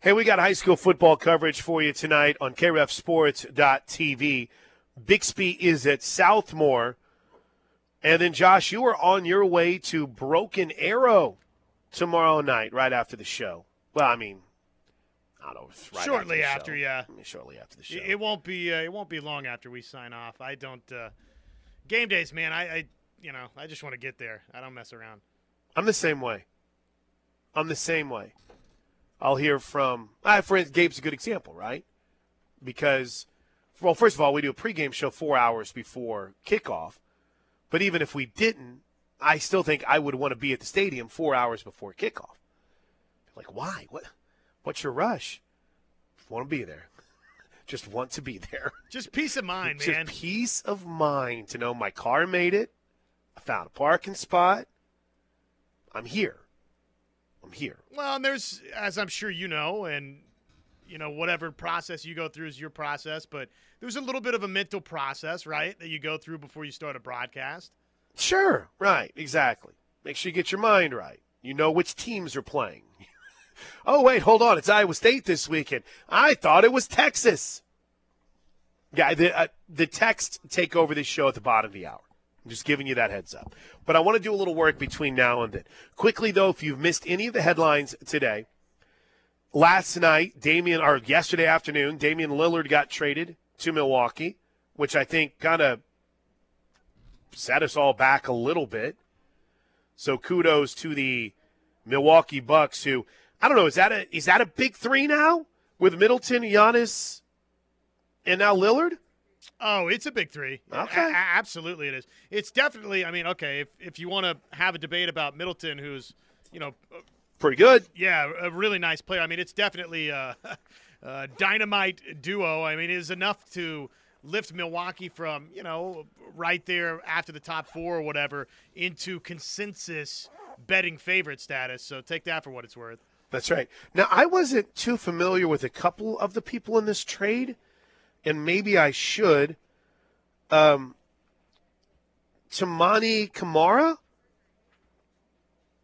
Hey, we got high school football coverage for you tonight on KREFSports.tv. Bixby is at Southmoore. And then, Josh, you are on your way to Broken Arrow tomorrow night, right after the show. Well, I mean, I don't know. Right shortly after, after, yeah. I mean, shortly after the show. It, it won't be. Uh, it won't be long after we sign off. I don't. Uh, game days, man. I, I, you know, I just want to get there. I don't mess around. I'm the same way. I'm the same way. I'll hear from. Uh, for instance, Gabe's a good example, right? Because, well, first of all, we do a pregame show four hours before kickoff. But even if we didn't, I still think I would want to be at the stadium four hours before kickoff. Like, why? What? What's your rush? Want to be there. Just want to be there. Just peace of mind, Just man. Just peace of mind to know my car made it. I found a parking spot. I'm here. I'm here. Well, and there's, as I'm sure you know, and you know whatever process you go through is your process, but there's a little bit of a mental process, right, that you go through before you start a broadcast. Sure, right, exactly. Make sure you get your mind right. You know which teams are playing. oh, wait, hold on. It's Iowa State this weekend. I thought it was Texas. Yeah, the, uh, the text take over this show at the bottom of the hour. Just giving you that heads up. But I want to do a little work between now and then. Quickly, though, if you've missed any of the headlines today, last night, Damian, or yesterday afternoon, Damian Lillard got traded to Milwaukee, which I think kind of set us all back a little bit. So kudos to the Milwaukee Bucks, who I don't know is that a is that a big three now with Middleton, Giannis, and now Lillard? Oh, it's a big three. Okay. A- absolutely, it is. It's definitely. I mean, okay, if if you want to have a debate about Middleton, who's you know, uh, Pretty good. yeah, a really nice player. I mean, it's definitely a, a dynamite duo. I mean, it is enough to lift Milwaukee from you know right there after the top four or whatever into consensus betting favorite status. So take that for what it's worth. That's right. Now I wasn't too familiar with a couple of the people in this trade, and maybe I should. Um, Toumani Camara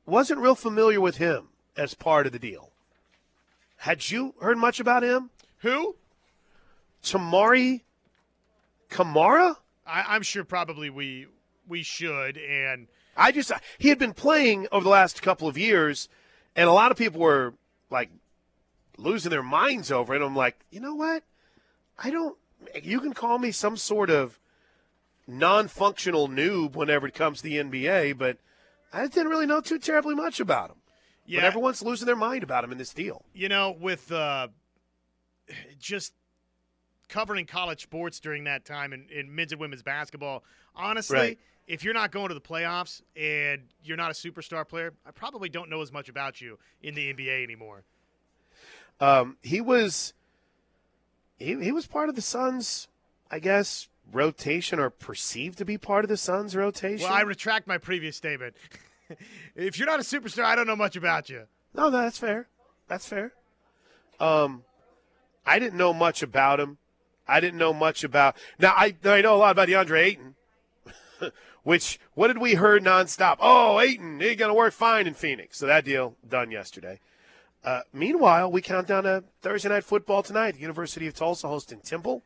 wasn't real familiar with him as part of the deal. Had you heard much about him? Who? Toumani Camara? I, I'm sure probably we we should and. I just he had been playing over the last couple of years, and a lot of people were like losing their minds over it. I'm like, you know what? I don't. You can call me some sort of non-functional noob whenever it comes to the NBA, but I didn't really know too terribly much about him. Yeah, But everyone's losing their mind about him in this deal. you know, with uh, just covering college sports during that time in, in men's and women's basketball, honestly, Right. if you're not going to the playoffs and you're not a superstar player, I probably don't know as much about you in the NBA anymore. Um, he was he, he was part of the Suns, I guess, rotation or perceived to be part of the Suns rotation. Well, I retract my previous statement. if you're not a superstar, I don't know much about you. No, that's fair. That's fair. Um, I didn't know much about him. I didn't know much about. Now I I know a lot about DeAndre Ayton. Which what did we heard nonstop? Oh, Ayton, he's gonna work fine in Phoenix. So that deal done yesterday. Uh, meanwhile, we count down to Thursday night football tonight. The University of Tulsa hosting Temple.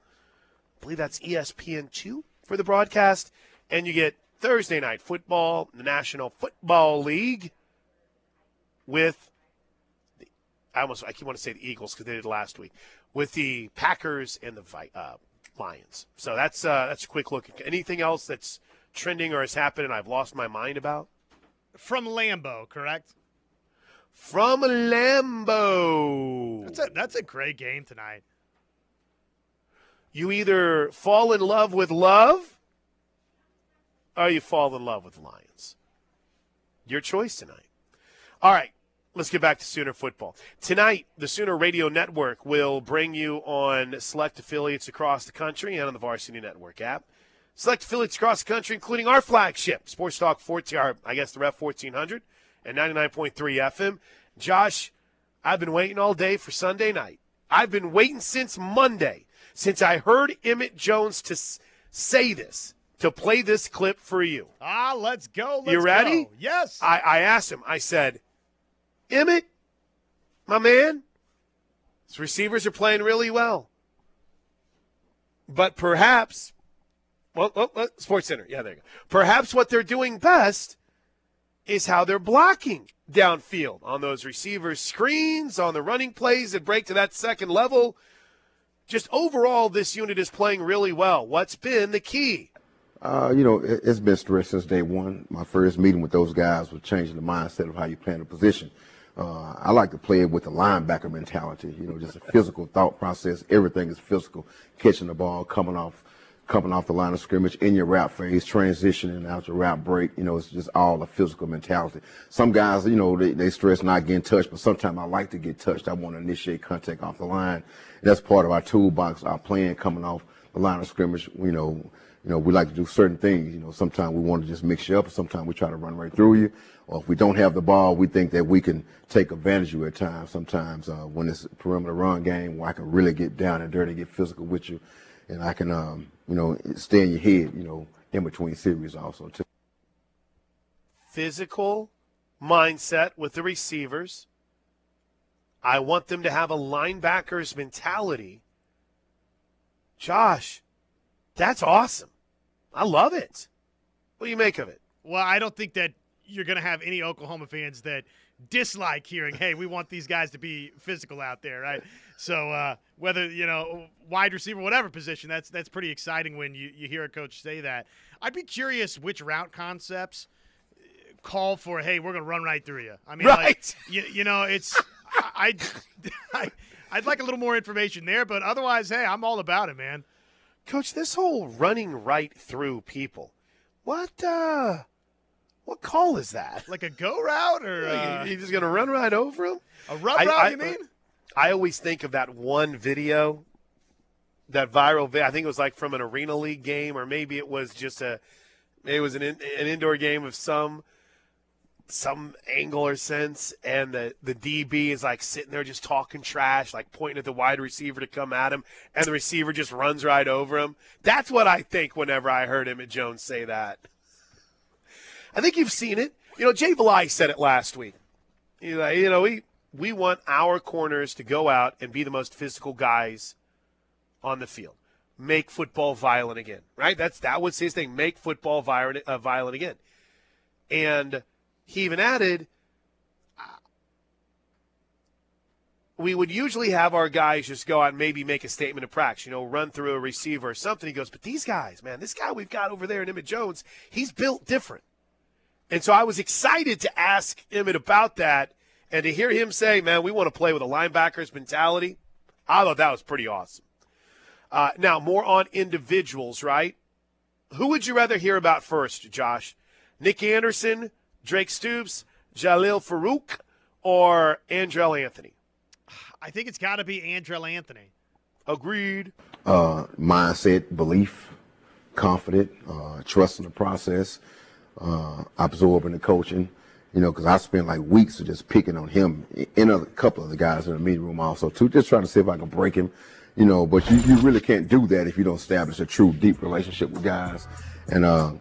I believe that's E ESPN two for the broadcast, and you get Thursday night football, the National Football League, with the, I almost I keep want to say the Eagles because they did last week with the Packers and the uh, Lions. So that's uh, that's a quick look. Anything else that's trending or has happened and I've lost my mind about From Lambeau, correct? From Lambeau. That's a that's a great game tonight. You either fall in love with love, or you fall in love with Lions. Your choice tonight. All right, let's get back to Sooner football. Tonight, the Sooner Radio Network will bring you on select affiliates across the country and on the Varsity Network app. Select affiliates across the country, including our flagship, Sports Talk 14, or I guess the Ref 1400 and 99.3 FM. Josh, I've been waiting all day for Sunday night. I've been waiting since Monday, since I heard Emmett Jones to say this, to play this clip for you. Ah, let's go. Let's You ready? go. Yes. I, I asked him, I said, Emmett, my man, His receivers are playing really well. But perhaps, well, well, well, Sports Center, yeah, there you go. Perhaps what they're doing best is how they're blocking downfield on those receivers' screens, on the running plays that break to that second level. Just overall, this unit is playing really well. What's been the key? Uh, you know, it, has been stress since day one. My first meeting with those guys was changing the mindset of how you play a position. Uh, I like to play it with a linebacker mentality, you know, just a physical thought process. Everything is physical. Catching the ball, coming off, coming off the line of scrimmage in your route phase, transitioning out your route break. You know, it's just all a physical mentality. Some guys, you know, they, they stress not getting touched, but sometimes I like to get touched. I want to initiate contact off the line. That's part of our toolbox, our plan coming off the line of scrimmage. You know, you know, we like to do certain things. You know, sometimes we want to just mix you up, sometimes we try to run right through you or if we don't have the ball, we think that we can take advantage of it at times. Sometimes uh, when it's perimeter run game, where I can really get down and dirty, get physical with you, and I can, um, you know, stay in your head, you know, in between series also too. Physical mindset with the receivers. I want them to have a linebacker's mentality. Josh, that's awesome. I love it. What do you make of it? Well, I don't think that you're going to have any Oklahoma fans that dislike hearing, "Hey, we want these guys to be physical out there," right? So uh, whether you know wide receiver, whatever position, that's that's pretty exciting when you you hear a coach say that. I'd be curious which route concepts call for, "Hey, we're going to run right through you." I mean, right. like you, you know, it's I, I I'd like a little more information there, but otherwise, hey, I'm all about it, man. Coach, this whole running right through people, what? uh what call is that? Like a go route, or uh, you just gonna run right over him? A run route? I, you mean? I always think of that one video, that viral. video. I think it was like from an arena league game, or maybe it was just a, it was an in, an indoor game of some some angle or sense, and the the DB is like sitting there just talking trash, like pointing at the wide receiver to come at him, and the receiver just runs right over him. That's what I think whenever I heard Emmett Jones say that. I think you've seen it. You know, Jay Valai said it last week. You know, we we want our corners to go out and be the most physical guys on the field. Make football violent again, right? That's that was his thing. Make football violent, uh, violent again. And he even added, we would usually have our guys just go out and maybe make a statement of practice, you know, run through a receiver or something. He goes, but these guys, man, this guy we've got over there in Emmett Jones, he's built different. And so I was excited to ask Emmett about that and to hear him say, man, we want to play with a linebacker's mentality. I thought that was pretty awesome. Uh, now, more on individuals, right? Who would you rather hear about first, Josh? Nick Anderson, Drake Stoops, Jalil Farooq, or Andrel Anthony? I think it's got to be Andrel Anthony. Agreed. Uh, mindset, belief, confident, uh, trust in the process uh, absorbing the coaching, you know, because I spent like weeks of just picking on him and a couple of the guys in the meeting room also too, just trying to see if I can break him, you know. But you, you really can't do that if you don't establish a true deep relationship with guys. And uh,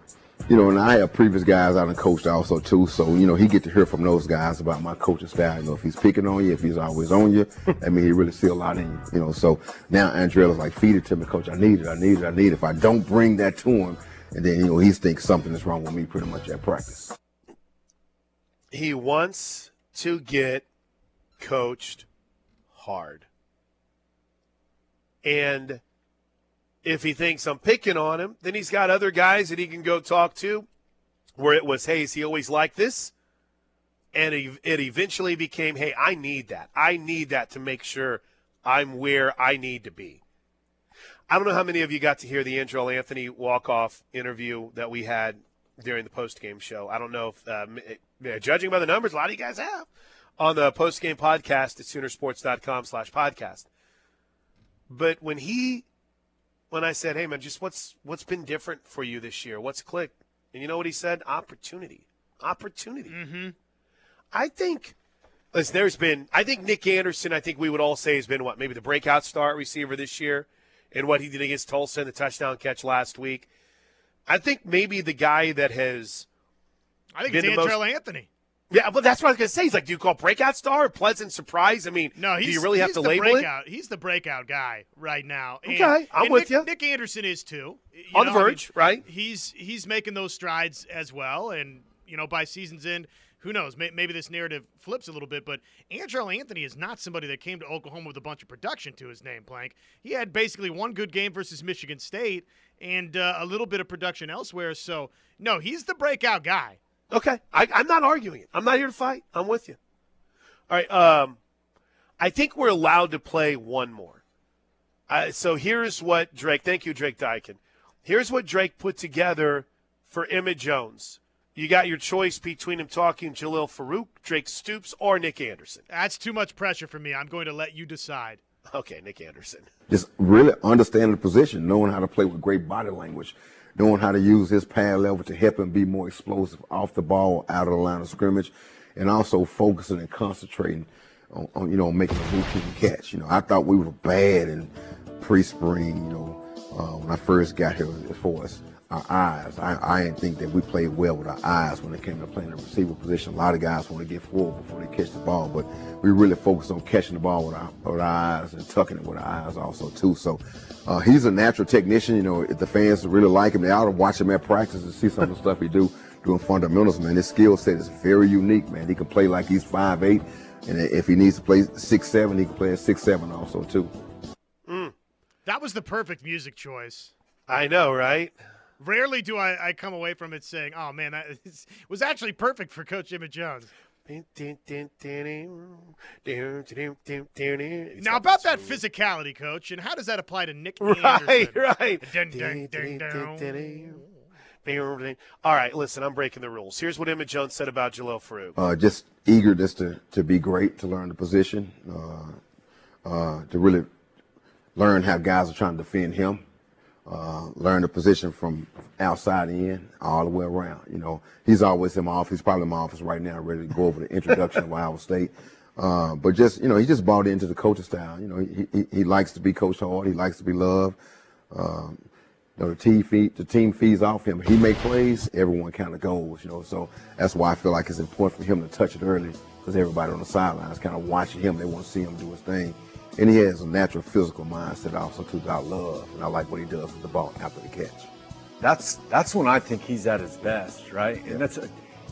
you know, and I have previous guys and coached also too, so you know he get to hear from those guys about my coaching style. You know, if he's picking on you, if he's always on you, I mean he really see a lot in you. You know, so now Andrel is like, feed it to me, coach. I need it. I need it. I need it. If I don't bring that to him and then you know he thinks something is wrong with me pretty much at practice. He wants to get coached hard. And if he thinks I'm picking on him, then he's got other guys that he can go talk to where it was, hey, is he always like this? And it eventually became, hey, I need that. I need that to make sure I'm where I need to be. I don't know how many of you got to hear the Andrel Anthony walk-off interview that we had during the post-game show. I don't know if, uh, judging by the numbers, a lot of you guys have on the post-game podcast at Soonersports.com slash podcast. But when he, when I said, "Hey man, just what's what's been different for you this year? What's clicked?" and you know what he said? Opportunity, opportunity. Mm-hmm. I think. Listen, there's been. I think Nick Anderson. I think we would all say has been what maybe the breakout star receiver this year and what he did against Tulsa in the touchdown catch last week. I think maybe the guy that has. I think it's Andrel Anthony. Yeah, but that's what I was gonna say. He's like, do you call breakout star or pleasant surprise? I mean, No, he's do you really have to label breakout. He's the breakout guy right now. And- Okay, I'm with Nick, you. Nick Anderson is too. You On the know, I mean, verge, right? He's he's making those strides as well, and you know by season's end, who knows? May, maybe this narrative flips a little bit, but Andrel Anthony is not somebody that came to Oklahoma with a bunch of production to his name. Plank. He had basically one good game versus Michigan State and uh, a little bit of production elsewhere. So no, he's the breakout guy. Okay, I, I'm not arguing it. I'm not here to fight. I'm with you. All right. Um, I think we're allowed to play one more. So here's what Drake. Thank you, Drake Dykin. Here's what Drake put together for Emmett Jones. You got your choice between him talking Jalil Farooq, Drake Stoops, or Nick Anderson. That's too much pressure for me. I'm going to let you decide. Okay, Nick Anderson. just really understanding the position, knowing how to play with great body language, knowing how to use his pad level to help him be more explosive off the ball, out of the line of scrimmage, and also focusing and concentrating on, on you know making a routine catch. You know, I thought we were bad in pre-spring. You know, uh, when I first got here, for far as our eyes, I, I didn't think that we played well with our eyes when it came to playing the receiver position. A lot of guys want to get forward before they catch the ball, but we really focused on catching the ball with our, with our eyes and tucking it with our eyes also too. So uh, he's a natural technician. You know, the fans really like him, they ought to watch him at practice and see some of the stuff he do doing fundamentals. Man, his skill set is very unique. Man, he can play like he's five eight, and if he needs to play six seven, he can play at six seven also too. That was the perfect music choice. I know, right? Rarely do I, I come away from it saying, "Oh man, that is, was actually perfect for Coach Emmett Jones." Now about that physicality, Coach, and how does that apply to Nick Right, Anderson? right. Dun, dun, dun, dun. All right, listen, I'm breaking the rules. Here's what Emmett Jones said about Jalil Farooq. uh, just eager just to, to be great, to learn the position, uh, uh, to really learn how guys are trying to defend him, uh, learn the position from outside in, all the way around. You know, he's always in my office. He's probably in my office right now, ready to go over the introduction of Iowa State. Uh, but just, you know, he just bought into the coaching style. You know, he, he, he likes to be coached hard. He likes to be loved. Um, you know, the team feed, the team feeds off him. He make plays, everyone kind of goes, you know. So that's why I feel like it's important for him to touch it early because everybody on the sidelines kind of watching him. They want to see him do his thing. And he has a natural physical mindset also too that I love, and I like what he does with the ball after the catch. That's that's when I think he's at his best, right? And that's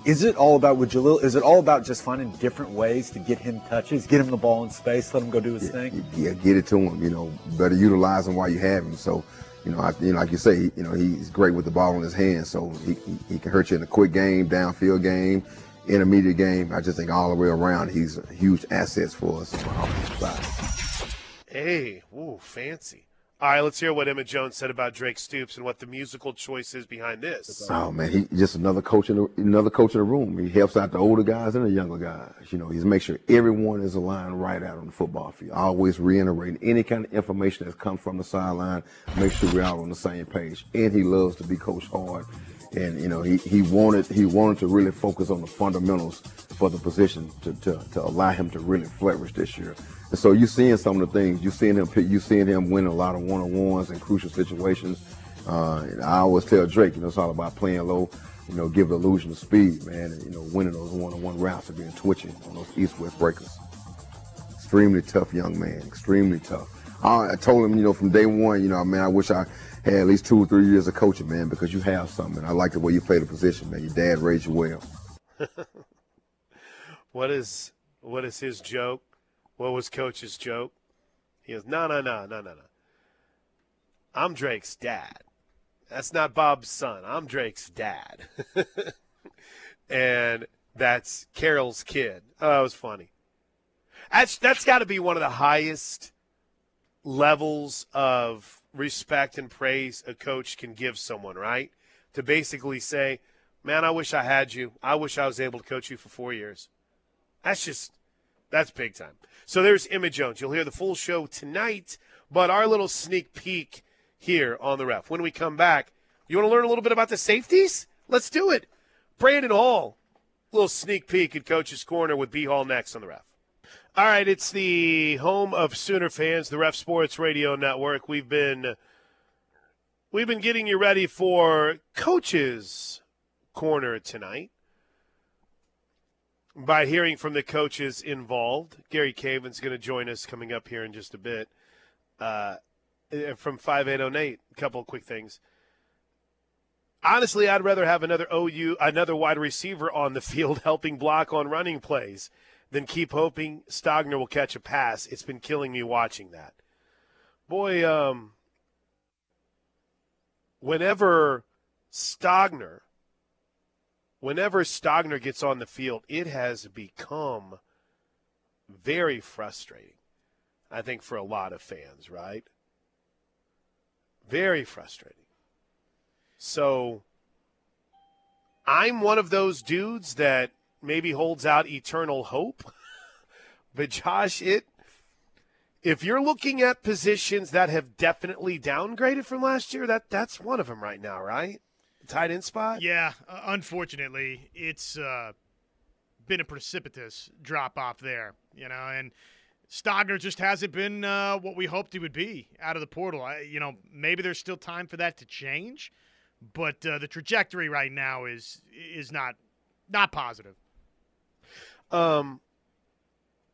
is it all about with Jalil? Is it all about just finding different ways to get him touches, get him the ball in space, let him go do his thing? Yeah, get it to him. You know, better utilize him while you have him. So, you know, I, you know, like you say, you know, he's great with the ball in his hands. So he, he, he can hurt you in a quick game, downfield game, intermediate game. I just think all the way around, he's a huge assets for us on the offensive side. Hey, ooh, fancy. All right, let's hear what Emmett Jones said about Drake Stoops and what the musical choice is behind this. Oh man, he just another coach in the, another coach in the room. He helps out the older guys and the younger guys. You know, he's make sure everyone is aligned right out on the football field. Always reiterating any kind of information that's come from the sideline. Make sure we're all on the same page. And he loves to be coached hard. And you know, he, he wanted he wanted to really focus on the fundamentals for the position to, to, to allow him to really flourish this year. And so you're seeing some of the things. You're seeing him you seeing him win a lot of one on ones in crucial situations. Uh, and I always tell Drake, you know, it's all about playing low. You know, give the illusion of speed, man, and you know, winning those one-on-one routes and being twitchy on those east-west breakers. Extremely tough young man, extremely tough. I, I told him, you know, from day one, you know, man, I wish I had at least two or three years of coaching, man, because you have something. I like the way you play the position, man. Your dad raised you well. What is what is his joke? What was Coach's joke? He goes, no, no, no, no, no, no. I'm Drake's dad. That's not Bob's son. I'm Drake's dad. and that's Carol's kid. Oh, that was funny. That's that's got to be one of the highest levels of respect and praise a coach can give someone, right? To basically say, "Man, I wish I had you. I wish I was able to coach you for 4 years." That's just that's big time. So there's Emmett Jones. You'll hear the full show tonight, but our little sneak peek here on the ref. When we come back, you want to learn a little bit about the safeties? Let's do it. Brandon Hall, little sneak peek at Coach's Corner with B Hall next on the ref. All right, it's the home of Sooner fans, the Ref Sports Radio Network. We've been we've been getting you ready for coaches Corner tonight. by hearing from the coaches involved. Gary Caven's going to join us coming up here in just a bit. Uh, from 5808, a couple of quick things. Honestly, I'd rather have another OU, another wide receiver on the field helping block on running plays than keep hoping Stogner will catch a pass. It's been killing me watching that. Boy, um, whenever Stogner whenever Stogner gets on the field, it has become very frustrating. I think for a lot of fans, right? Very frustrating. So I'm one of those dudes that maybe holds out eternal hope. but Josh, it if you're looking at positions that have definitely downgraded from last year, that that's one of them right now, right? tight end spot? Yeah, uh, unfortunately, it's uh, been a precipitous drop off there, you know, and Stogner just hasn't been uh, what we hoped he would be out of the portal. I, you know, maybe there's still time for that to change, but uh, the trajectory right now is is not not positive. Um,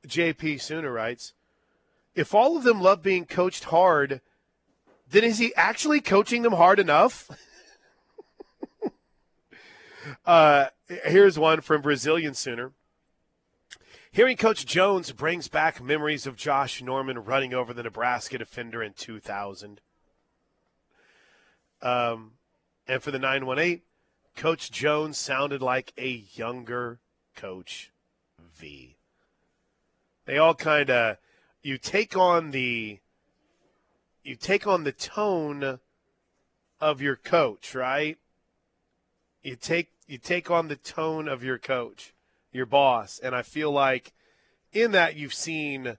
JP Sooner writes, if all of them love being coached hard, then is he actually coaching them hard enough? Uh, here's one from Brazilian Sooner. Hearing Coach Jones brings back memories of Josh Norman running over the Nebraska defender in 2000. Um, and for the 918, Coach Jones sounded like a younger Coach V. They all kind of, you take on the, you take on the tone of your coach, right? You take you take on the tone of your coach, your boss, and I feel like in that you've seen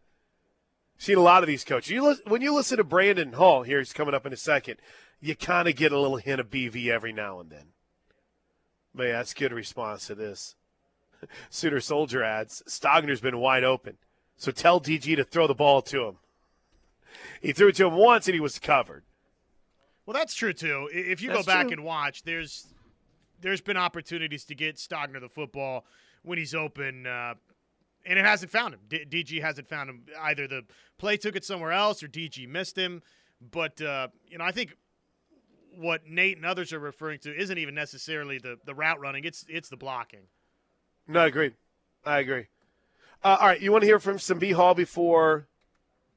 seen a lot of these coaches. You when you listen to Brandon Hall, here he's coming up in a second, you kind of get a little hint of BV every now and then. But yeah, that's good response to this. Sooner Soldier adds, Stogner's been wide open, so tell DG to throw the ball to him. He threw it to him once and he was covered. Well, that's true too. If you that's go back true. and watch, there's there's been opportunities to get Stogner the football when he's open, uh, and it hasn't found him. D- DG hasn't found him. Either the play took it somewhere else or DG missed him. But uh, you know, I think what Nate and others are referring to isn't even necessarily the the route running. It's it's the blocking. No, I agree. I agree. Uh, all right, you want to hear from some B Hall before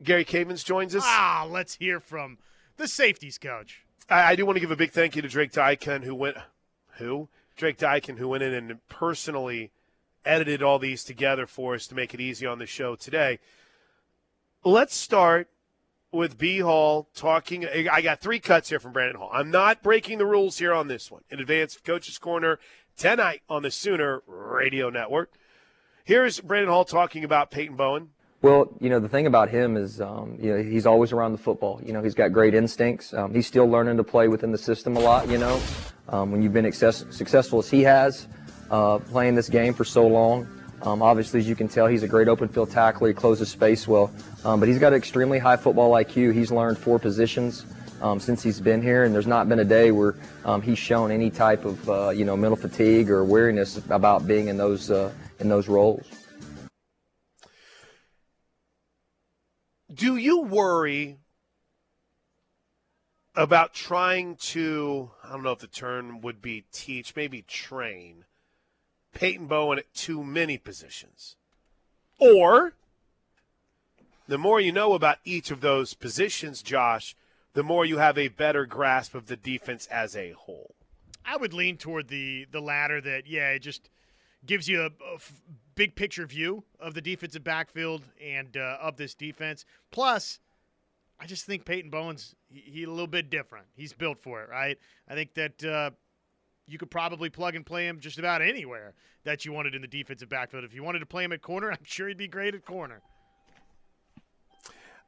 Gary Cavens joins us? Ah, let's hear from the safeties coach. I, I do want to give a big thank you to Drake Dykon, who went who? Drake Dykon, who went in and personally edited all these together for us to make it easy on the show today. Let's start with B Hall talking. I got three cuts here from Brandon Hall. I'm not breaking the rules here on this one. In advance of Coach's Corner tonight on the Sooner Radio Network. Here's Brandon Hall talking about Peyton Bowen. Well, you know, the thing about him is, um, you know, he's always around the football. You know, he's got great instincts. Um, he's still learning to play within the system a lot, you know. Um, when you've been success- successful as he has, uh, playing this game for so long, um, obviously, as you can tell, he's a great open field tackler. He closes space well. Um, but he's got an extremely high football IQ. He's learned four positions um, since he's been here, and there's not been a day where he's shown any type of, uh, you know, mental fatigue or weariness about being in those, uh, in those roles. Do you worry about trying to, I don't know if the term would be teach, maybe train Peyton Bowen at too many positions? Or the more you know about each of those positions, Josh, the more you have a better grasp of the defense as a whole. I would lean toward the the latter that yeah, it just gives you a, a big picture view of the defensive backfield and uh, of this defense. Plus, I just think Peyton Bowen's he's he a little bit different. He's built for it, right? I think that uh, you could probably plug and play him just about anywhere that you wanted in the defensive backfield. If you wanted to play him at corner, I'm sure he'd be great at corner.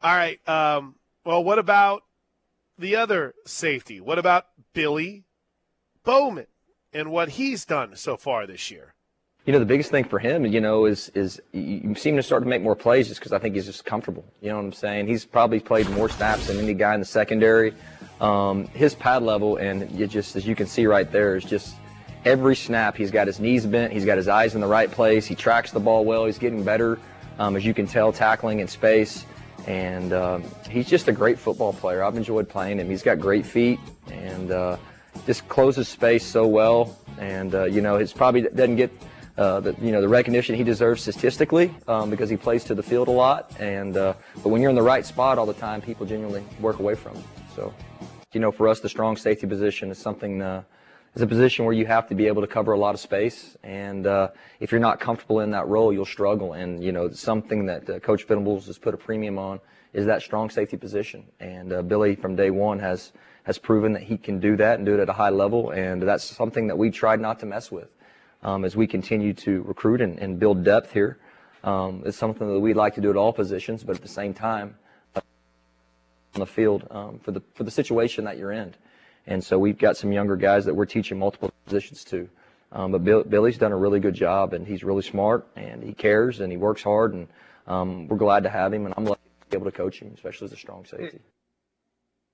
All right. Um, well, what about the other safety? What about Billy Bowman and what he's done so far this year? you know, the biggest thing for him, you know, is is you seem to start to make more plays just because I think he's just comfortable. You know what I'm saying? He's probably played more snaps than any guy in the secondary. Um, his pad level, and you just as you can see right there, is just every snap, he's got his knees bent, he's got his eyes in the right place, he tracks the ball well, he's getting better, um, as you can tell, tackling in space. And um, he's just a great football player. I've enjoyed playing him. He's got great feet and uh, just closes space so well. And, uh, you know, it's probably doesn't get uh, the you know the recognition he deserves statistically um, because he plays to the field a lot. And uh, but when you're in the right spot all the time, people genuinely work away from him. So, you know, for us, the strong safety position is something. Is a position where you have to be able to cover a lot of space, and uh, if you're not comfortable in that role, you'll struggle. And you know, something that uh, Coach Venables has put a premium on is that strong safety position. And uh, Billy, from day one, has has proven that he can do that and do it at a high level. And that's something that we tried not to mess with um, as we continue to recruit and, and build depth here. Um, it's something that we'd like to do at all positions, but at the same time, uh, on the field um, for the for the situation that you're in. And so we've got some younger guys that we're teaching multiple positions to. Um, but Bill, Billy's done a really good job, and he's really smart, and he cares, and he works hard, and um, we're glad to have him, and I'm lucky to be able to coach him, especially as a strong safety.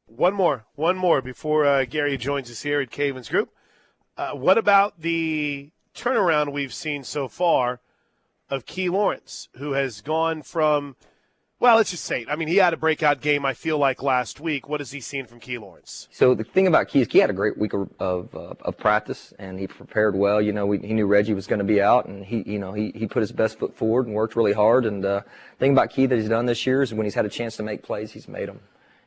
One more, one more before uh, Gary joins us here at Cavens Group. Uh, what about the turnaround we've seen so far of Key Lawrence, who has gone from – well, let's just say. I mean, he had a breakout game, I feel like, last week. What has he seen from Key Lawrence? So the thing about Key is Key had a great week of, of, uh, of practice, and he prepared well. You know, we, he knew Reggie was going to be out, and he, you know, he, he put his best foot forward and worked really hard. And uh, the thing about Key that he's done this year is when he's had a chance to make plays, he's made them.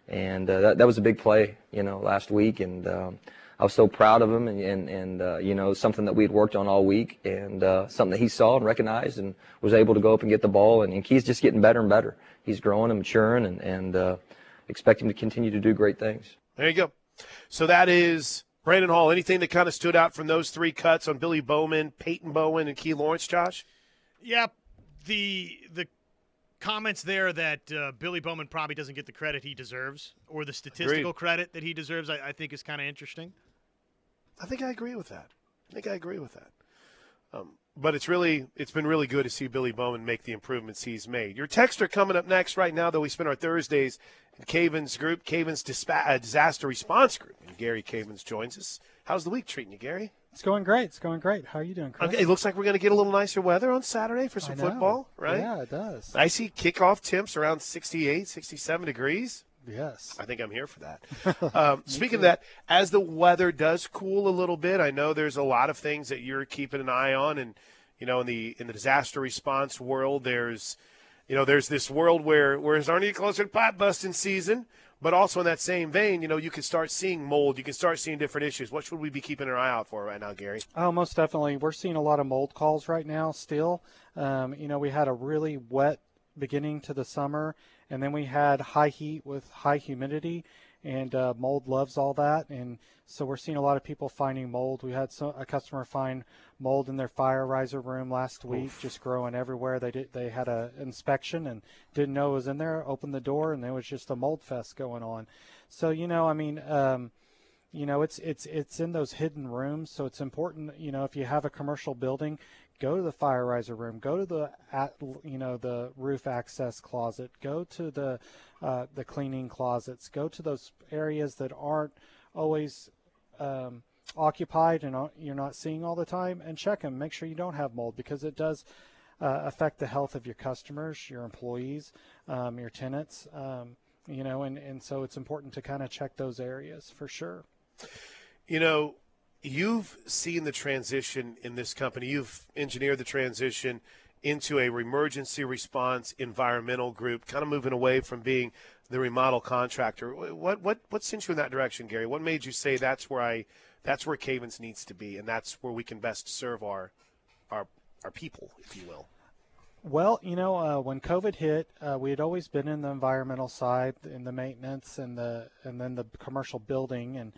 And uh, that, that was a big play, you know, last week. And um, I was so proud of him, and and, and uh, you know something that we had worked on all week, and uh, something that he saw and recognized, and was able to go up and get the ball. And, and Key's just getting better and better. He's growing and maturing, and and uh, expect him to continue to do great things. There you go. So that is Brandon Hall. Anything that kind of stood out from those three cuts on Billy Bowman, Peyton Bowen, and Key Lawrence, Josh? Yeah, the the comments there that uh, Billy Bowman probably doesn't get the credit he deserves, or the statistical Agreed. credit that he deserves, I, I think is kind of interesting. I think I agree with that. I think I agree with that. Um, but it's really it's been really good to see Billy Bowman make the improvements he's made. Your texts are coming up next. Right now, though, we spend our Thursdays in Cavens group, Cavens Dispa- uh, disaster response group, and Gary Cavens joins us. How's the week treating you, Gary? It's going great. It's going great. How are you doing, Chris? Okay, it looks like we're going to get a little nicer weather on Saturday for some football, right? Yeah, it does. I see kickoff temps around 68, 67 degrees. Yes. I think I'm here for that. Um, speaking of that, as the weather does cool a little bit, I know there's a lot of things that you're keeping an eye on, and you know, in the in the disaster response world, there's you know, there's this world where where it's already closer to pot busting season, but also in that same vein, you know, you can start seeing mold, you can start seeing different issues. What should we be keeping our eye out for right now, Gary? Oh, most definitely. We're seeing a lot of mold calls right now still. Um, you know, we had a really wet beginning to the summer, and then we had high heat with high humidity, and uh, mold loves all that. And so we're seeing a lot of people finding mold. We had some, a customer find mold in their fire riser room last week, just growing everywhere. They did they had a inspection and didn't know it was in there. Opened the door, and there was just a mold fest going on. So you know, I mean. Um, you know it's it's it's in those hidden rooms so it's important you know if you have a commercial building go to the fire riser room go to the you know the roof access closet go to the uh, the cleaning closets go to those areas that aren't always um, occupied and you're not seeing all the time and check them make sure you don't have mold because it does uh, affect the health of your customers your employees um, your tenants um, you know and, and so it's important to kind of check those areas for sure. You know, you've seen the transition in this company. You've engineered the transition into a emergency response environmental group, kind of moving away from being the remodel contractor. What what what sent you in that direction, Gary? What made you say that's where I that's where Cavens needs to be, and that's where we can best serve our our our people, if you will. Well, you know, uh, when COVID hit, uh, we had always been in the environmental side, in the maintenance, and the and then the commercial building. And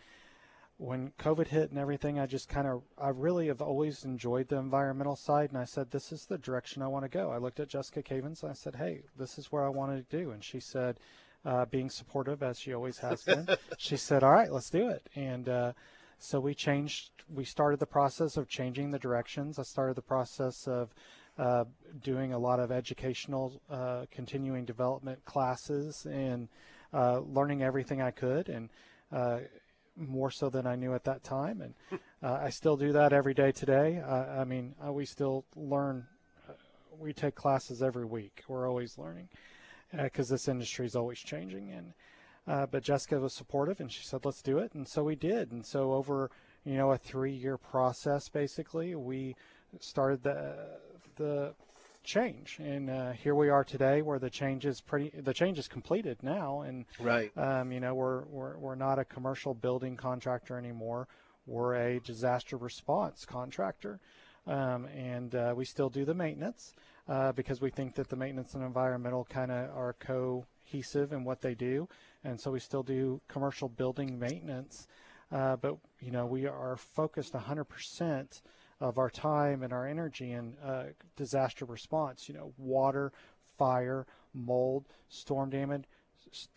when COVID hit and everything, I just kind of, I really have always enjoyed the environmental side. And I said, this is the direction I want to go. I looked at Jessica Cavens and I said, hey, this is where I wanted to do. And she said, uh, being supportive as she always has been, she said, all right, let's do it. And uh, so we changed. We started the process of changing the directions. I started the process of uh, doing a lot of educational, uh, continuing development classes and uh, learning everything I could. And uh, more so than I knew at that time, and uh, I still do that every day today. Uh, I mean, uh, we still learn. Uh, we take classes every week. We're always learning because this industry is always changing. And uh, but Jessica was supportive, and she said, "Let's do it," and so we did. And so over you know a three-year process, basically, we started the the change, and uh, here we are today, where the change is pretty. The change is completed now, and Right. um, you know, we're, we're we're not a commercial building contractor anymore. We're a disaster response contractor, um, and uh, we still do the maintenance uh, because we think that the maintenance and environmental kind of are cohesive in what they do, and so we still do commercial building maintenance. Uh, but you know, we are focused 100% of our time and our energy in uh, disaster response. You know, water, fire, mold, storm damage,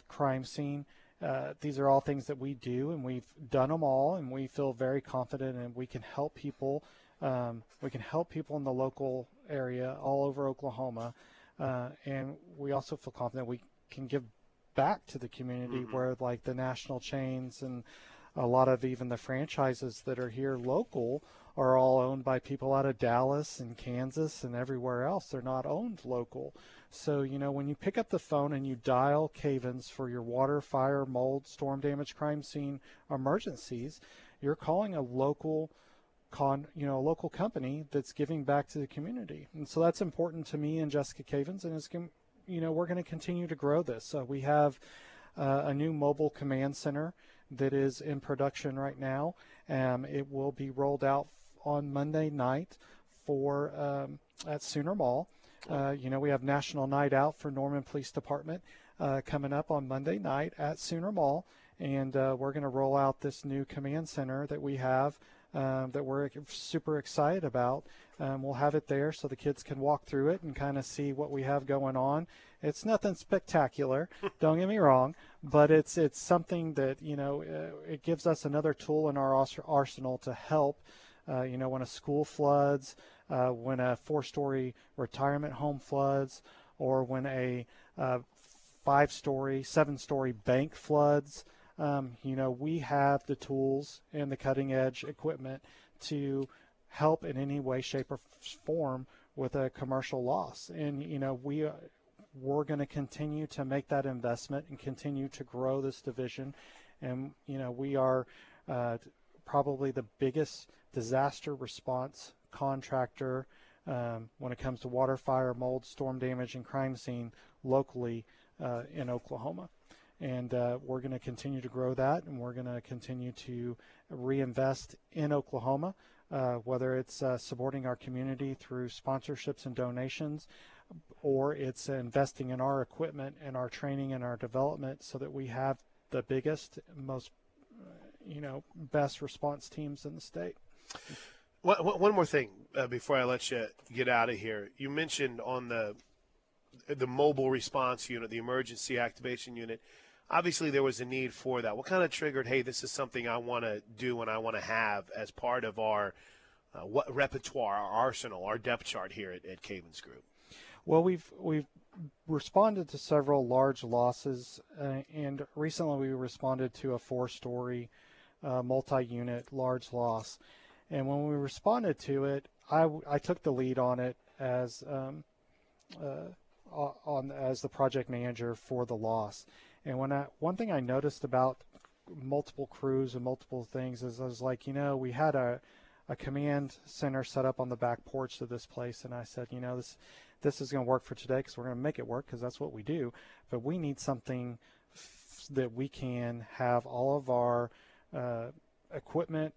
crime scene. Uh, these are all things that we do, and we've done them all, and we feel very confident, and we can help people. Um, we can help people in the local area, all over Oklahoma, uh, and we also feel confident we can give back to the community where, like the national chains and a lot of even the franchises that are here local are all owned by people out of Dallas and Kansas and everywhere else. They're not owned local. So, you know, when you pick up the phone and you dial Cavens for your water, fire, mold, storm damage, crime scene emergencies, you're calling a local con you know a local company that's giving back to the community and so that's important to me and jessica cavens and it's you know we're going to continue to grow this uh, we have uh, a new mobile command center that is in production right now um, it will be rolled out on monday night for um, at sooner mall uh, you know we have national night out for norman police department uh, coming up on monday night at sooner mall and uh, we're going to roll out this new command center that we have um, that we're super excited about. Um, we'll have it there so the kids can walk through it and kind of see what we have going on. It's nothing spectacular, don't get me wrong, but it's it's something that you know uh, it gives us another tool in our arsenal to help. Uh, you know, when a school floods, uh, when a four-story retirement home floods, or when a uh, five-story, seven-story bank floods um, you know, we have the tools and the cutting edge equipment to help in any way, shape, or form with a commercial loss. And, you know, we, uh, we're going to continue to make that investment and continue to grow this division. And, you know, we are uh, probably the biggest disaster response contractor um, when it comes to water, fire, mold, storm damage, and crime scene locally uh, in Oklahoma. And uh, we're going to continue to grow that, and we're going to continue to reinvest in Oklahoma, uh, whether it's uh, supporting our community through sponsorships and donations, or it's investing in our equipment and our training and our development, so that we have the biggest, most, you know, best response teams in the state. One, more thing uh, before I let you get out of here. You mentioned on the the mobile response unit, the emergency activation unit. Obviously, there was a need for that. What kind of triggered? Hey, this is something I want to do and I want to have as part of our uh, what repertoire, our arsenal, our depth chart here at, at Cavens Group. Well, we've we've responded to several large losses, uh, and recently we responded to a four-story, uh, multi-unit large loss. And when we responded to it, I, I took the lead on it as um, uh, on as the project manager for the loss. And when I one thing I noticed about multiple crews and multiple things is I was like, you know, we had a a command center set up on the back porch of this place, and I said, you know, this this is going to work for today because we're going to make it work because that's what we do. But we need something f- that we can have all of our uh, equipment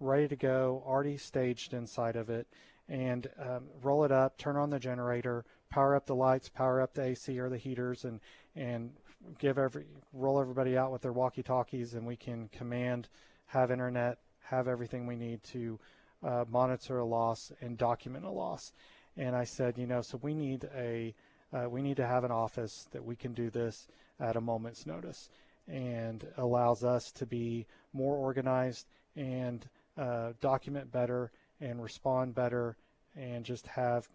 ready to go, already staged inside of it, and um, roll it up, turn on the generator, power up the lights, power up the AC or the heaters, and and give every roll everybody out with their walkie-talkies, and we can command, have internet, have everything we need to uh, monitor a loss and document a loss. And I said, you know, so we need a uh, we need to have an office that we can do this at a moment's notice and allows us to be more organized and uh, document better and respond better and just have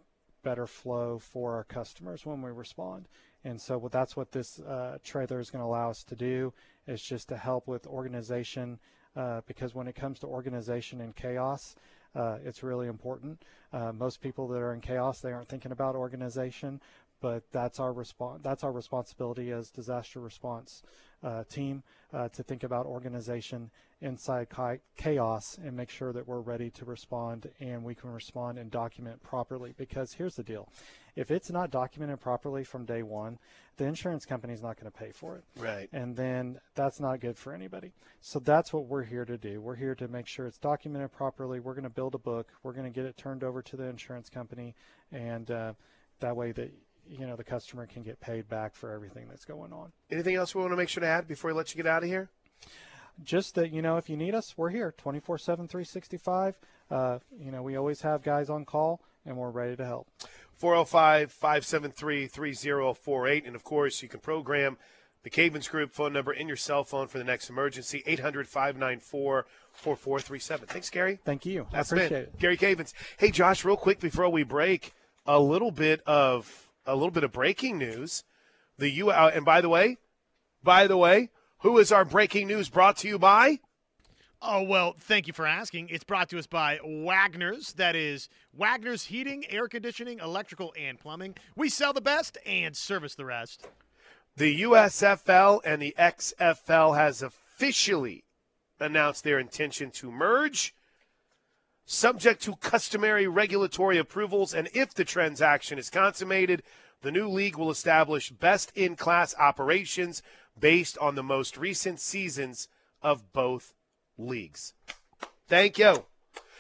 better flow for our customers when we respond. And so what that's what this uh, trailer is going to allow us to do is just to help with organization uh, because when it comes to organization and chaos, uh, it's really important. Uh, most people that are in chaos, they aren't thinking about organization, but that's our response. That's our responsibility as disaster response team uh, to think about organization inside chaos and make sure that we're ready to respond and we can respond and document properly. Because here's the deal: if it's not documented properly from day one, the insurance company is not going to pay for it. Right. And then that's not good for anybody. So that's what we're here to do. We're here to make sure it's documented properly. We're going to build a book. We're going to get it turned over to the insurance company, and uh, that way that you know the customer can get paid back for everything that's going on. Anything else we want to make sure to add before we let you get out of here? Just that you know, if you need us, we're here 24 7, 365. Uh, you know, we always have guys on call, and we're ready to help. 405 573 3048. And of course, you can program the Cavens Group phone number in your cell phone for the next emergency 800 594 4437. Thanks, Gary. Thank you. That's I appreciate been it. Gary Cavens. Hey, Josh, real quick before we break, a little bit of a little bit of breaking news. The U uh, and by the way, by the way, who is our breaking news brought to you by? Oh, well, thank you for asking. It's brought to us by Wagner's. That is Wagner's Heating, Air Conditioning, Electrical, and Plumbing. We sell the best and service the rest. The USFL and the XFL has officially announced their intention to merge, subject to customary regulatory approvals. And if the transaction is consummated, the new league will establish best in class operations based on the most recent seasons of both leagues. Thank you.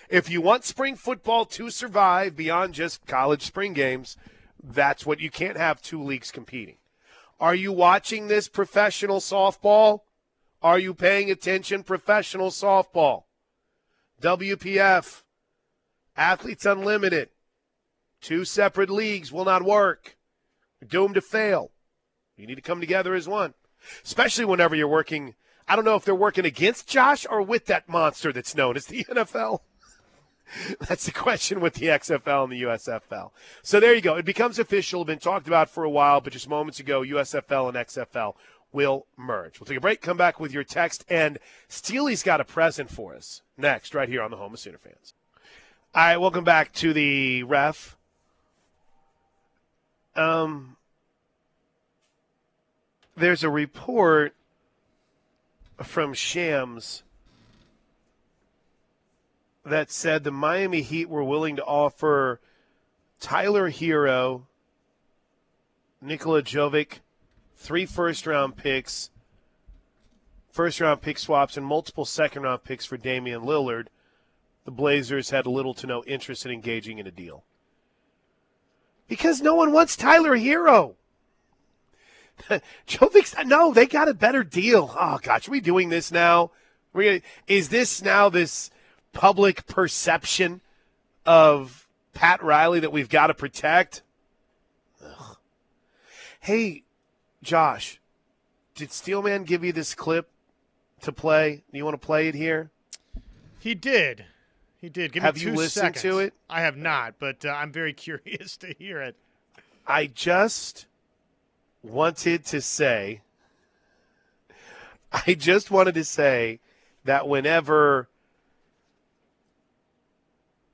If you want spring football to survive beyond just college spring games, that's what you can't have two leagues competing. Are you watching this professional softball? Are you paying attention, professional softball? WPF, Athletes Unlimited, two separate leagues will not work. You're doomed to fail. You need to come together as one, especially whenever you're working I don't know if they're working against Josh or with that monster that's known as the NFL. That's the question with the XFL and the USFL. So there you go. It becomes official. Been talked about for a while, but just moments ago, USFL and XFL will merge. We'll take a break, come back with your text, and Steely's got a present for us next, right here on the Home of Sooner Fans. All right, welcome back to the ref. Um, there's a report from Shams that said the Miami Heat were willing to offer Tyler Herro, Nikola Jovic, three first round picks, first round pick swaps, and multiple second round picks for Damian Lillard. The Blazers had little to no interest in engaging in a deal. Because no one wants Tyler Herro. Jovic's no, they got a better deal. Oh gosh, are we doing this now? We is this now this public perception of Pat Riley that we've got to protect? Ugh. Hey, Josh, did Steelman give you this clip to play? Do you want to play it here? He did. He did. Give have me you listened seconds. to it? I have not, but uh, I'm very curious to hear it. I just wanted to say, I just wanted to say that whenever,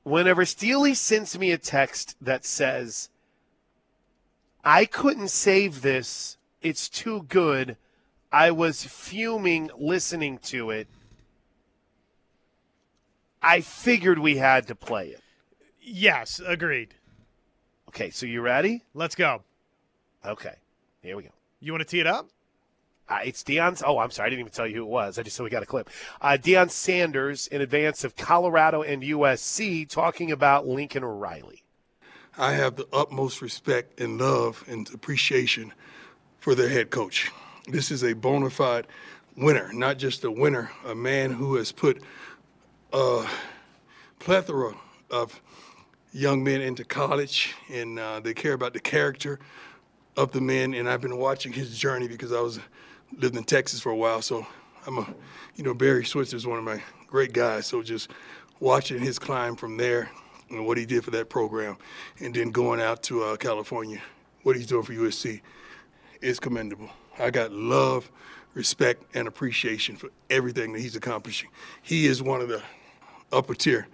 whenever Steely sends me a text that says, I couldn't save this, it's too good, I was fuming listening to it, I figured we had to play it. Yes, agreed. Okay, so you ready? Let's go. Okay. Here we go. You want to tee it up? Uh, it's Deion. Oh, I'm sorry. I didn't even tell you who it was. I just said we got a clip. Uh, Deion Sanders in advance of Colorado and USC talking about Lincoln Riley. I have the utmost respect and love and appreciation for their head coach. This is a bona fide winner, not just a winner, a man who has put a plethora of young men into college and uh, they care about the character of the men, and I've been watching his journey because I was lived in Texas for a while. So I'm a, you know, Barry Switzer is one of my great guys. So just watching his climb from there and what he did for that program, and then going out to uh, California, what he's doing for USC, is commendable. I got love respect and appreciation for everything that he's accomplishing. He is one of the upper tier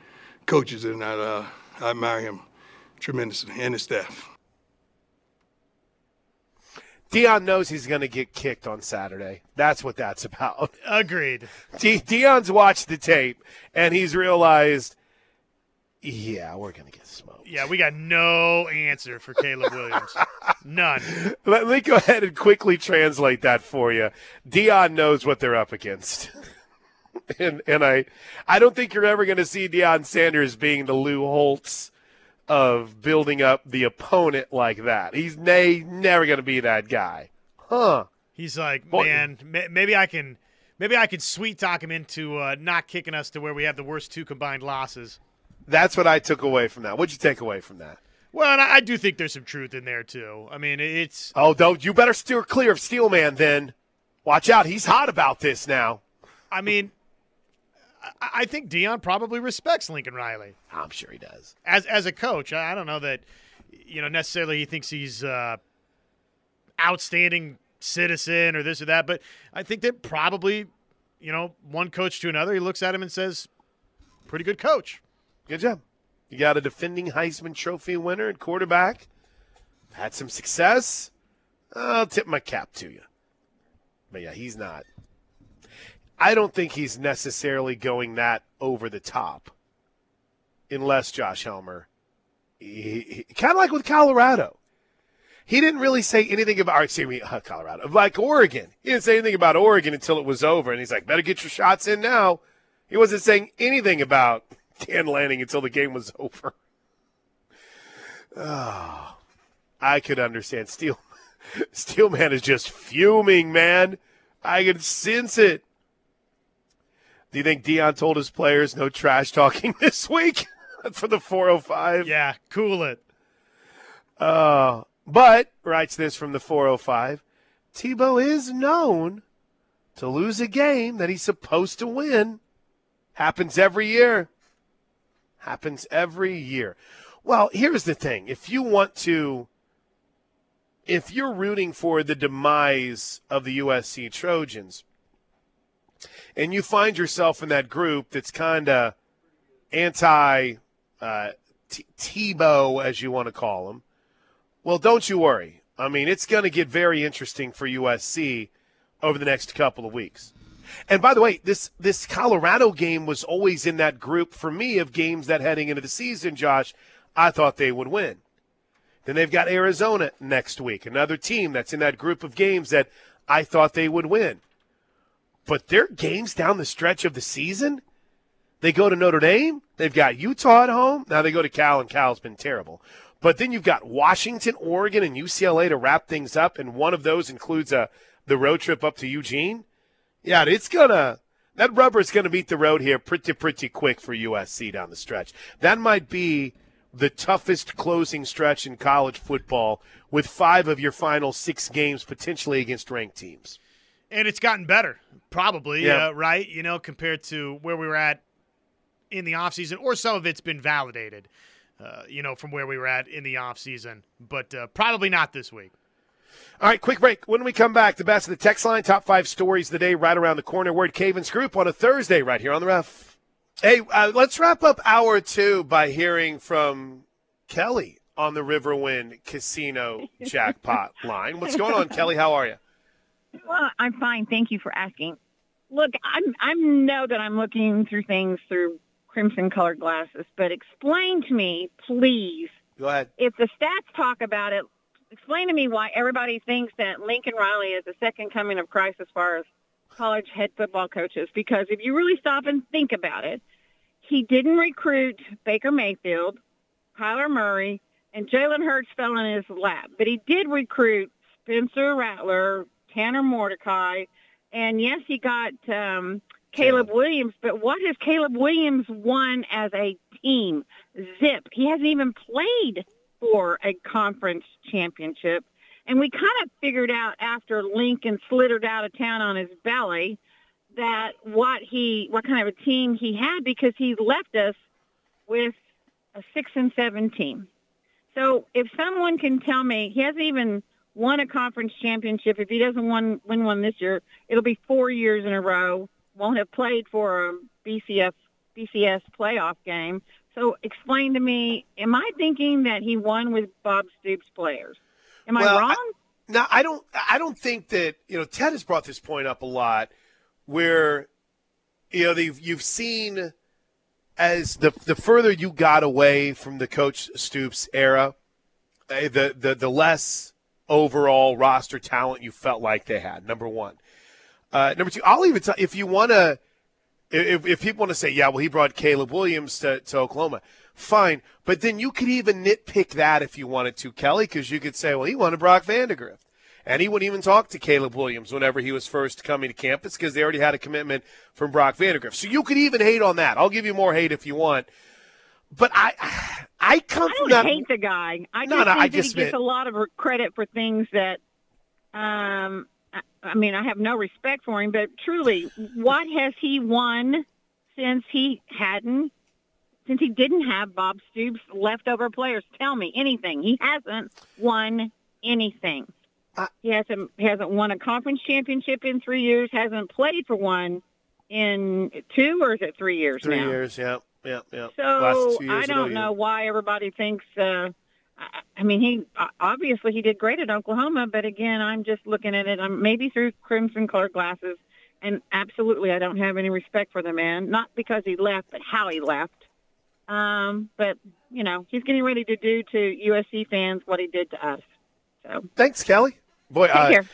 coaches, and I, uh, I admire him tremendously and his staff. Deion knows he's going to get kicked on Saturday. That's what that's about. Agreed. De- Deion's watched the tape and he's realized, yeah, we're going to get smoked. Yeah, we got no answer for Caleb Williams. None. Let me go ahead and quickly translate that for you. Deion knows what they're up against. and and I I don't think you're ever going to see Deion Sanders being the Lou Holtz of building up the opponent like that. He's ne- never going to be that guy. Huh. He's like, Boy- man, maybe I can, maybe I can sweet talk him into uh, not kicking us to where we have the worst two combined losses. That's what I took away from that. What'd you take away from that? Well, and I, I do think there's some truth in there too. I mean, it's Oh, don't you better steer clear of Steelman then. Watch out, he's hot about this now. I mean, I, I think Deion probably respects Lincoln Riley I'm sure he does. as as a coach. I, I don't know that you know necessarily he thinks he's uh, outstanding citizen or this or that, but I think that probably you know one coach to another, he looks at him and says, "Pretty good coach." Good job. You got a defending Heisman Trophy winner and quarterback. Had some success. I'll tip my cap to you. But yeah, he's not. I don't think he's necessarily going that over the top, unless Josh Helmer. He, he, kind of like with Colorado. He didn't really say anything about, excuse me, uh, Colorado, like Oregon. He didn't say anything about Oregon until it was over, and he's like, better get your shots in now. He wasn't saying anything about Dan Lanning until the game was over. Oh, I could understand. Steel, Steelman is just fuming, man. I can sense it. Do you think Deion told his players no trash talking this week for the 405? Yeah, cool it. Uh, but, writes this from the 405, Tebow is known to lose a game that he's supposed to win. Happens every year. Happens every year. Well, here's the thing. If you want to, if you're rooting for the demise of the USC Trojans, and you find yourself in that group that's kind of anti uh, Tebow, as you want to call him, well, don't you worry. I mean, it's going to get very interesting for USC over the next couple of weeks. And by the way, this this Colorado game was always in that group for me of games that heading into the season, Josh, I thought they would win. Then they've got Arizona next week, another team that's in that group of games that I thought they would win. But their games down the stretch of the season, they go to Notre Dame, they've got Utah at home, now they go to Cal, and Cal's been terrible. But then you've got Washington, Oregon, and UCLA to wrap things up, and one of those includes a the road trip up to Eugene. Yeah, it's gonna that rubber is gonna meet the road here pretty pretty quick for USC down the stretch. That might be the toughest closing stretch in college football with five of your final six games potentially against ranked teams. And it's gotten better, probably, Yeah. uh, right? You know, compared to where we were at in the offseason, or some of it's been validated, uh, you know, from where we were at in the offseason, but uh, probably not this week. All right, quick break. When we come back, the best of the text line, top five stories of the day, right around the corner. Word Cavens Group on a Thursday, right here on the ref. Hey, uh, let's wrap up hour two by hearing from Kelly on the Riverwind Casino jackpot line. What's going on, Kelly? How are you? Well, I'm fine. Thank you for asking. Look, I'm I know that I'm looking through things through crimson colored glasses, but explain to me, please, Go ahead. if the stats talk about it, explain to me why everybody thinks that Lincoln Riley is the second coming of Christ as far as college head football coaches. Because if you really stop and think about it, he didn't recruit Baker Mayfield, Kyler Murray, and Jalen Hurts fell in his lap. But he did recruit Spencer Rattler, Tanner Mordecai, and yes, he got um, Caleb Williams. But what has Caleb Williams won as a team? Zip. He hasn't even played for a conference championship. And we kind of figured out after Lincoln slithered out of town on his belly that what he, what kind of a team he had because he left us with a six and seven team. So if someone can tell me he hasn't even won a conference championship. If he doesn't win, win one this year, it'll be four years in a row. Won't have played for a BCS BCS playoff game. So explain to me, am I thinking that he won with Bob Stoops players? Am Well, I wrong? No, I don't. I don't think that you know. Ted has brought this point up a lot, where you know they've, you've seen as the the further you got away from the coach Stoops era, eh, the the the less overall roster talent you felt like they had. Number one, uh, number two. I'll even tell if you want to. If, if people want to say, yeah, well, he brought Caleb Williams to, to Oklahoma, fine. But then you could even nitpick that if you wanted to, Kelly, because you could say, well, he wanted Brock Vandagriff. And he wouldn't even talk to Caleb Williams whenever he was first coming to campus because they already had a commitment from Brock Vandagriff. So you could even hate on that. I'll give you more hate if you want. But I, I come I from don't that. hate the guy. I No, just no, think I that just he gets a lot of credit for things that. Um, I, mean, I have no respect for him, but truly, what has he won since he hadn't? Since he didn't have Bob Stoops leftover players, tell me anything. He hasn't won anything. I- he hasn't he hasn't won a conference championship in three years. Hasn't played for one in two or is it three years Three now? years, yeah, yeah, yeah. So Last two years I don't know why everybody thinks. Uh, I, I mean, he uh, obviously he did great at Oklahoma, but again, I'm just looking at it. I'm maybe through crimson colored glasses, and absolutely, I don't have any respect for the man. Not because he left, but how he left. Um, but you know, he's getting ready to do to USC fans what he did to us. So Thanks, Kelly. Boy, take uh, care.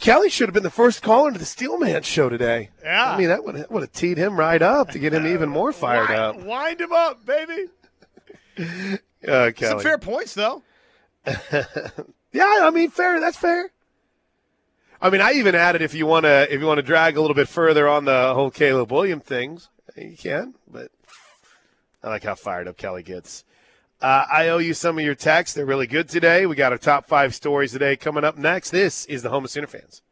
Kelly should have been the first caller to the Steelman show today. Yeah. I mean, that would would have teed him right up to get him even more fired wind, up. Wind him up, baby. Uh, Some fair points, though. Yeah, I mean, fair. That's fair. I mean, I even added if you want to if you want to drag a little bit further on the whole Caleb Williams things, you can. But I like how fired up Kelly gets. Uh, I owe you some of your texts. They're really good today. We got our top five stories today coming up next. This is the Home of Sooner fans.